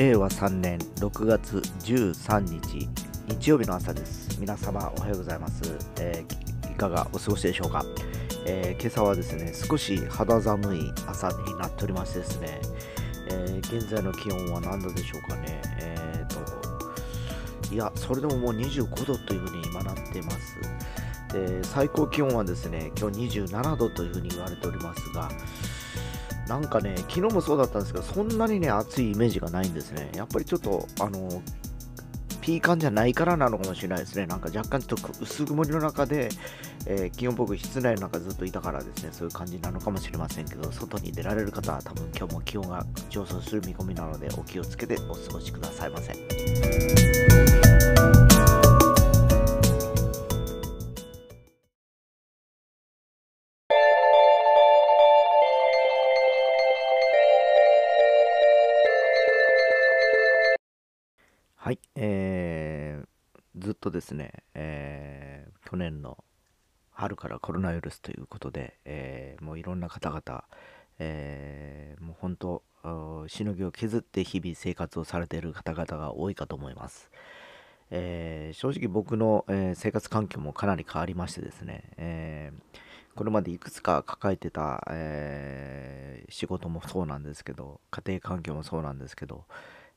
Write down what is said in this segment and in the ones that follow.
令和3年6月13日日曜日の朝です。皆様おはようございます、えーいかがお過ごしでしょうか、えー今朝はですね少し肌寒い朝になっておりましてですね、えー現在の気温は何度でしょうかね？えーといやそれでももう25度というふうに今なってます。で最高気温はですね今日27度というふうに言われておりますがなんかね、昨日もそうだったんですけど、そんなにね、暑いイメージがないんですね。やっぱりちょっと、あの、ピーカンじゃないからなのかもしれないですね。なんか若干ちょっと薄曇りの中で、えー気温僕室内の中ずっといたからですね、そういう感じなのかもしれませんけど、外に出られる方は多分今日も気温が上昇する見込みなので、お気をつけてお過ごしくださいませ。ですね、えー去年の春からコロナウイルスということで、えーもういろんな方々、えーもう本当、しのぎを削って日々生活をされている方々が多いかと思います。えー正直僕の、えー生活環境もかなり変わりましてですね、えーこれまでいくつか抱えてた、え仕事もそうなんですけど、家庭環境もそうなんですけど、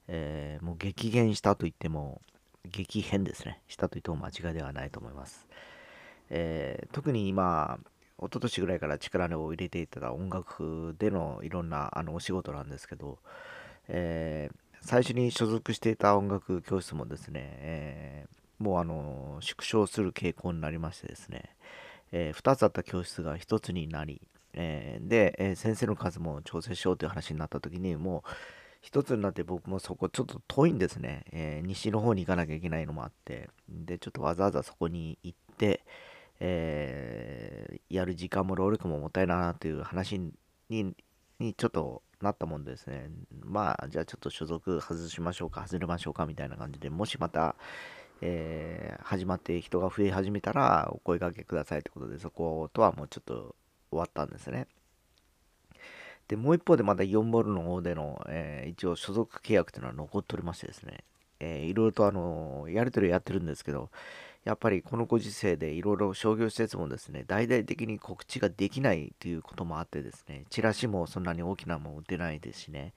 えもう激減したと言っても、激変ですね。したと言っても間違いではないと思います。えー特に今、一昨年ぐらいから力を入れていた音楽でのいろんなあのお仕事なんですけど、えー最初に所属していた音楽教室もですね、えーもうあの縮小する傾向になりましてですね、え2つあった教室が1つになり、えーで、え先生の数も調整しようという話になった時にもう一つになって僕もそこちょっと遠いんですね、えー西の方に行かなきゃいけないのもあって。でちょっとわざわざそこに行って、えーやる時間も労力ももったいないなという話ににちょっとなったもんですね。まあじゃあちょっと所属外しましょうか外れましょうかみたいな感じでもしまたえー始まって人が増え始めたらお声掛けくださいってことでそことはもうちょっと終わったんですね。で、もう一方でまだ4ボールの方での、えー一応所属契約というのは残っておりましてですね、えーいろいろとあのやり取りやってるんですけど、やっぱりこのご時世でいろいろ商業施設もですね、大々的に告知ができないということもあってですね、チラシもそんなに大きなもの出ないですしね、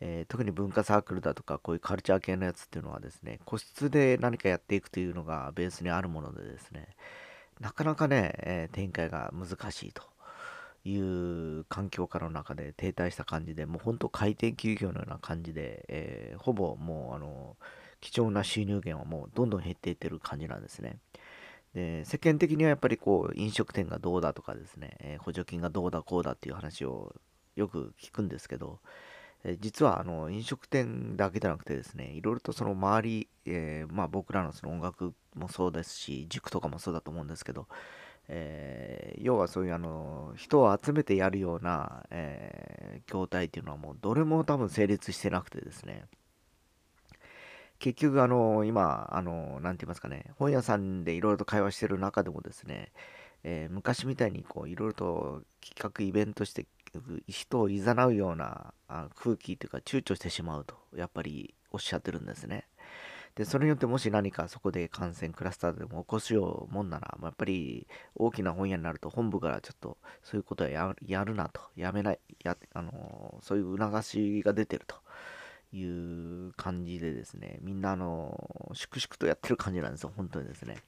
えー特に文化サークルだとかこういうカルチャー系のやつっていうのはですね個室で何かやっていくというのがベースにあるものでですねなかなかね、えー展開が難しいと。いう環境下の中で停滞した感じでもう本当回転休業のような感じで、えーほぼもうあの貴重な収入源はもうどんどん減っていってる感じなんですね。で世間的にはやっぱりこう飲食店がどうだとかですね、えー補助金がどうだこうだっていう話をよく聞くんですけど、えー実はあの飲食店だけじゃなくてですねいろいろとその周り、えーまあ、僕らのその音楽もそうですし塾とかもそうだと思うんですけど、えー要はそういうあの人を集めてやるような、えー業態っていうのはもうどれも多分成立してなくてですね結局あの今あのなんて言いますかね本屋さんでいろいろと会話してる中でもですね、えー昔みたいにこういろいろと企画イベントして人を誘うような空気というか躊躇してしまうとやっぱりおっしゃってるんですね。でそれによってもし何かそこで感染クラスターでも起こしようもんなら、まあやっぱり大きな本屋になると本部からちょっとそういうことはやるなとやめないや、あのそういう促しが出てるという感じでですねみんなあの粛々とやってる感じなんですよ本当にですね。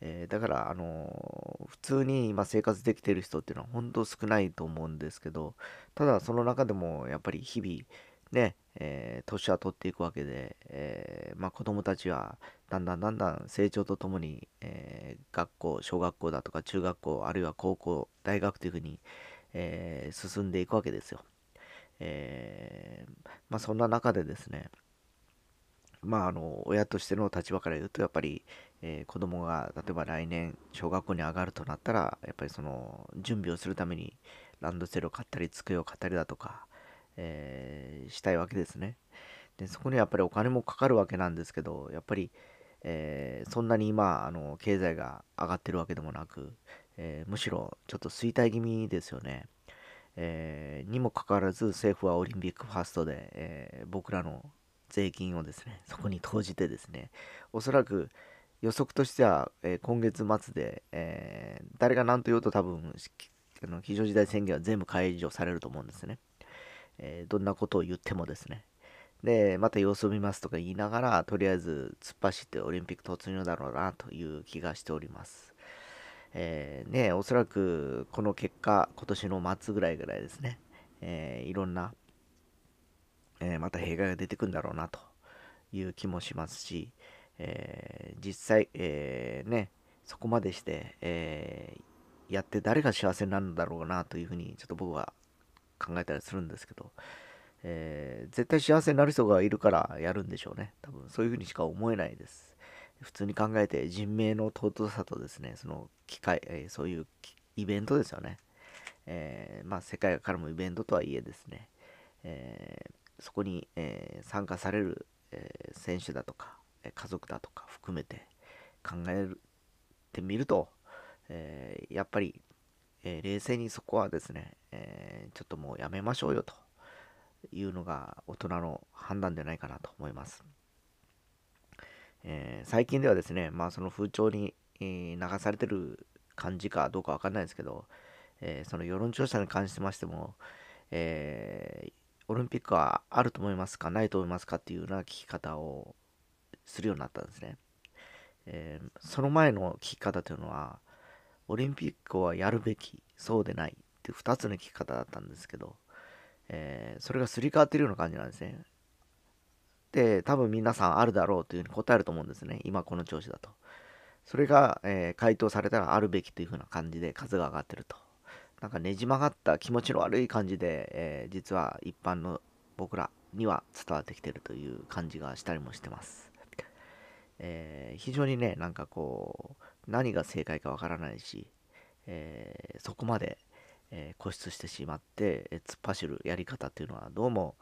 えーだから、あの普通に今生活できてる人っていうのは本当少ないと思うんですけどただその中でもやっぱり日々ね、えー年は取っていくわけで、えーまあ、子供たちはだんだんだんだん成長とともに、えー学校小学校だとか中学校あるいは高校大学というふうに、えー進んでいくわけですよ。えーまあ、そんな中でですねまあ、あの親としての立場から言うとやっぱり、えー子供が例えば来年小学校に上がるとなったらやっぱりその準備をするためにランドセルを買ったり机を買ったりだとか、えーしたいわけですねでそこにはやっぱりお金もかかるわけなんですけどやっぱり、えーそんなに今あの経済が上がってるわけでもなく、えーむしろちょっと衰退気味ですよね、えーにもかかわらず政府はオリンピックファーストで、え僕らの税金をですね、そこに投じてですね、おそらく予測としては、え、今月末で、え、誰が何と言おうと多分、あの非常事態宣言は全部解除されると思うんですね。えー、どんなことを言ってもですね。で、また様子を見ますとか言いながら、とりあえず突っ走ってオリンピック突入だろうなという気がしております。えー、ね、おそらくこの結果、今年の末ぐらいぐらいですね、えー、いろんな、えー、また弊害が出てくるんだろうなという気もしますし、え実際、えね、そこまでして、えやって誰が幸せになるんだろうなというふうにちょっと僕は考えたりするんですけど、えー、絶対幸せになる人がいるからやるんでしょうね。多分そういうふうにしか思えないです。普通に考えて人命の尊さとですね、その機会、えー、そういうイベントですよね。えー、まあ世界からもイベントとはいえですね、えそこに、え参加される、え選手だとか、家族だとか含めて考えてみると、えやっぱり、え冷静にそこはですね、えちょっともうやめましょうよというのが大人の判断ではないかなと思います。えー、最近ではですね、まあその風潮に、え流されてる感じかどうかわかんないですけど、えー、その世論調査に関してましても、え、オリンピックはあると思いますかないと思いますかっていうような聞き方をするようになったんですね。えその前の聞き方というのは、オリンピックはやるべき、そうでないって2つの聞き方だったんですけど、えー、それがすり替わってるような感じなんですね。で、多分皆さんあるだろうというふうに答えると思うんですね。今この調子だと。それが、えー、回答されたらあるべきというふうな感じで数が上がってると。なんかねじ曲がった気持ちの悪い感じで、えー、実は一般の僕らには伝わってきてるという感じがしたりもしてます。えー、非常にね、なんかこう、何が正解かわからないし、えー、そこまで、えー、固執してしまって、えー、突っ走るやり方っていうのはどうも、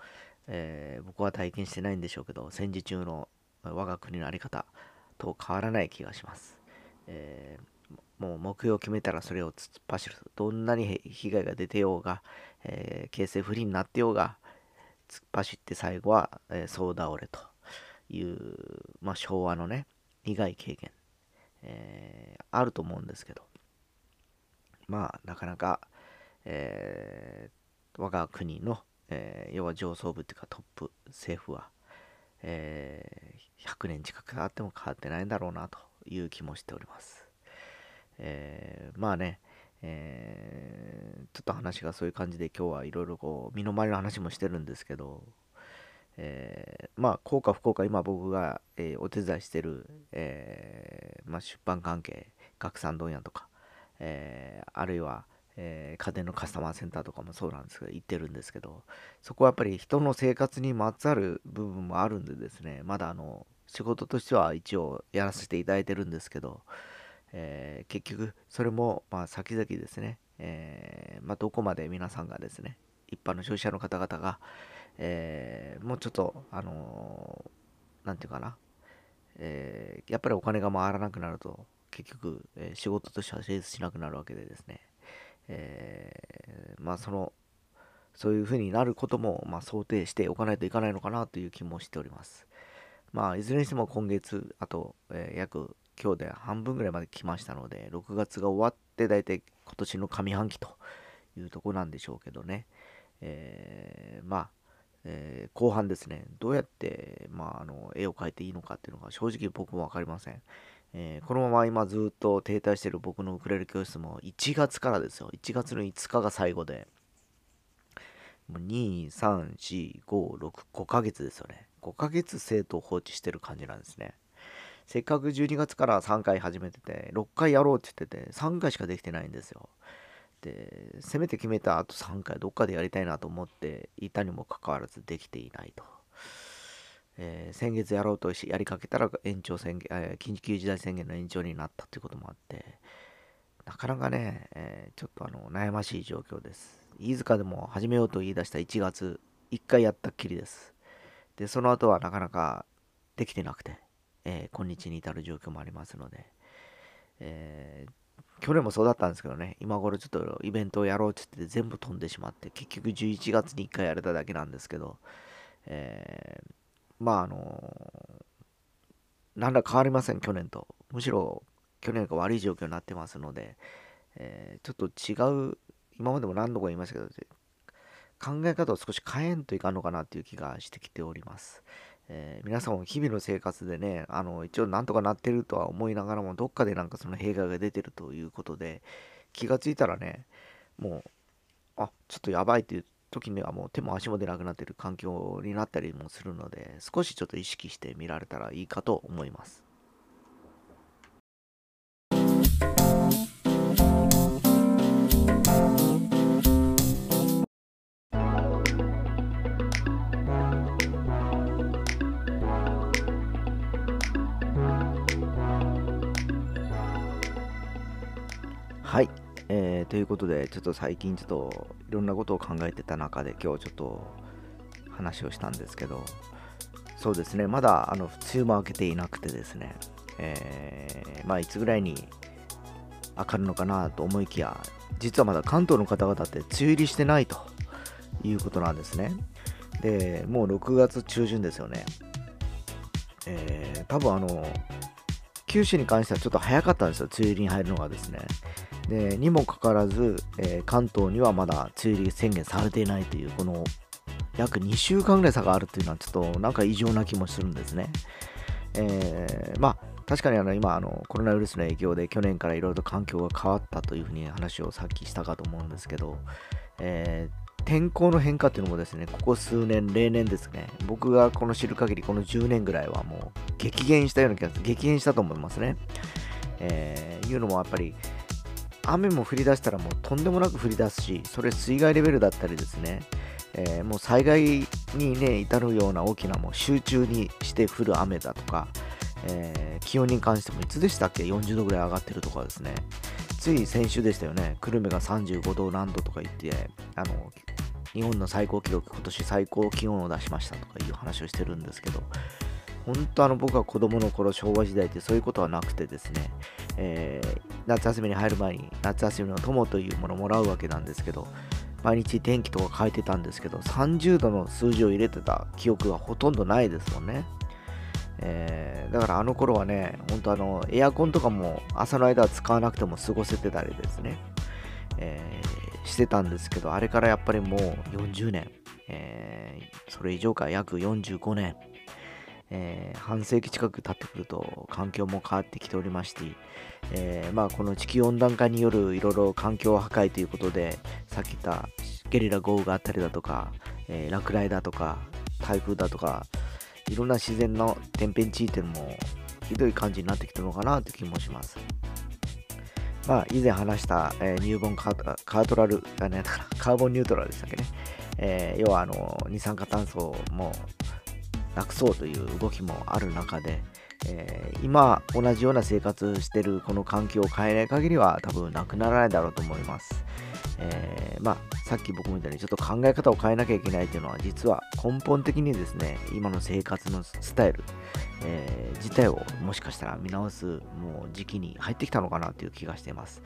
え僕は体験してないんでしょうけど戦時中の我が国の在り方と変わらない気がします、えもう目標を決めたらそれを突っ走る。どんなに被害が出てようが、え形勢不利になってようが突っ走って最後は、え総倒れという、まあ、昭和のね苦い経験、えー、あると思うんですけどまあなかなか、えー、我が国の、えー、要は上層部っていうかトップ政府は、えー、100年近くあっても変わってないんだろうなという気もしております。えー、まあね、えー、ちょっと話がそういう感じで今日はいろいろこう身の回りの話もしてるんですけど、えー、まあ効果不効果今僕が、えー、お手伝いしてる、えー、まあ、出版関係学産問屋とか、えあるいはえー、家電のカスタマーセンターとかもそうなんですけど、行ってるんですけど、そこはやっぱり人の生活にまつわる部分もあるんでですね、まだあの、仕事としては一応やらせていただいてるんですけど、えー、結局、それも、まあ、先々ですね、えー、まあ、どこまで皆さんがですね、一般の消費者の方々が、えもうちょっと、あのー、て言うかな、えやっぱりお金が回らなくなると、結局、え仕事としては成立しなくなるわけでですね、え、まあそのそういうふうになることも、まあ、想定しておかないといかないのかなという気もしております。まあ、いずれにしても今月、あと、えー、約今日で半分ぐらいまで来ましたので、6月が終わって、大体今年の上半期というとこなんでしょうけどね。え、まあ、えー、後半ですね、どうやって、まあ、あの絵を描いていいのかっていうのが正直僕も分かりません。えー、このまま今ずっと停滞してる僕のウクレレ教室も1月からですよ。1月の5日が最後で、もう2、3、4、5、6、5ヶ月ですよね。5ヶ月生徒を放置してる感じなんですね。せっかく12月から3回始めてて、6回やろうって言ってて、3回しかできてないんですよ。で、せめて決めたあと3回どっかでやりたいなと思っていたにもかかわらずできていないと。えー、先月やろうとしやりかけたら延長宣言、えー、緊急事態宣言の延長になったということもあって、なかなかね、えー、ちょっとあの悩ましい状況です。飯塚でも始めようと言い出した1月、1回やったっきりです。で、その後はなかなかできてなくて、え今日に至る状況もありますので、え去年もそうだったんですけどね、今頃ちょっとイベントをやろうって言って全部飛んでしまって、結局11月に1回やれただけなんですけど、えーまああの何ら変わりません去年とむしろ去年が悪い状況になってますので、えー、ちょっと違う今までも何度か言いましたけど考え方を少し変えんといかんのかなっていう気がしてきております。えー、皆さんも日々の生活でね、あの一応なんとかなってるとは思いながらも、どっかでなんかその弊害が出てるということで、気がついたらね、もう、あちょっとやばいっていう時にはもう手も足も出なくなってる環境になったりもするので、少しちょっと意識してみられたらいいかと思います。ということで、ちょっと最近ちょっといろんなことを考えてた中で今日ちょっと話をしたんですけど、そうですね、まだあの梅雨も明けていなくてですね、えー、まあいつぐらいに明るのかなと思いきや、実はまだ関東の方々って梅雨入りしてないということなんですね。で、もう6月中旬ですよね。えー、多分あの、九州に関してはちょっと早かったんですよ、梅雨入りに入るのがですね。でにもかかわらず、えー、関東にはまだ梅雨入り宣言されていないというこの約2週間ぐらい差があるというのはちょっとなんか異常な気もするんですね。えー、まあ確かにあの今あのコロナウイルスの影響で去年からいろいろと環境が変わったというふうに話をさっきしたかと思うんですけど、えー、天候の変化っていうのもですね、ここ数年、例年ですね、僕がこの知る限りこの10年ぐらいはもう激減したような気がする。激減したと思いますね。えー、いうのもやっぱり雨も降り出したらもうとんでもなく降り出すし、それ水害レベルだったりですね、えー、もう災害にね、至るような大きなもう集中にして降る雨だとか、えー、気温に関してもいつでしたっけ ?40 度ぐらい上がってるとかですね。つい先週でしたよね。久留米が35度何度とか言って、あの、日本の最高記録、今年最高気温を出しましたとかいう話をしてるんですけど、本当あの僕は子供の頃昭和時代ってそういうことはなくてですね、えー、夏休みに入る前に夏休みの友というものをもらうわけなんですけど毎日天気とか変えてたんですけど30度の数字を入れてた記憶がほとんどないですもんね、えー、だからあの頃はね本当あのエアコンとかも朝の間は使わなくても過ごせてたりですね、え、してたんですけどあれからやっぱりもう40年、えー、それ以上か約45年えー、半世紀近く経ってくると環境も変わってきておりまして、えー、まあ、この地球温暖化によるいろいろ環境破壊ということでさっき言ったゲリラ豪雨があったりだとか、えー、落雷だとか台風だとかいろんな自然の天変地異っていうのもひどい感じになってきてるのかなという気もします。まあ、以前話した、えー、ニューボンカーカートラル、ね、カーボンニュートラルでしたっけね。えー、要はあの二酸化炭素もなくそうという動きもある中で、えー、今同じような生活してるこの環境を変えない限りは多分なくならないだろうと思います。えー、まあ、さっき僕みたいにちょっと考え方を変えなきゃいけないというのは実は根本的にですね、今の生活のスタイル、えー、自体をもしかしたら見直すもう時期に入ってきたのかなという気がしています。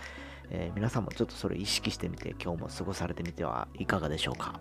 えー、皆さんもちょっとそれ意識してみて今日も過ごされてみてはいかがでしょうか？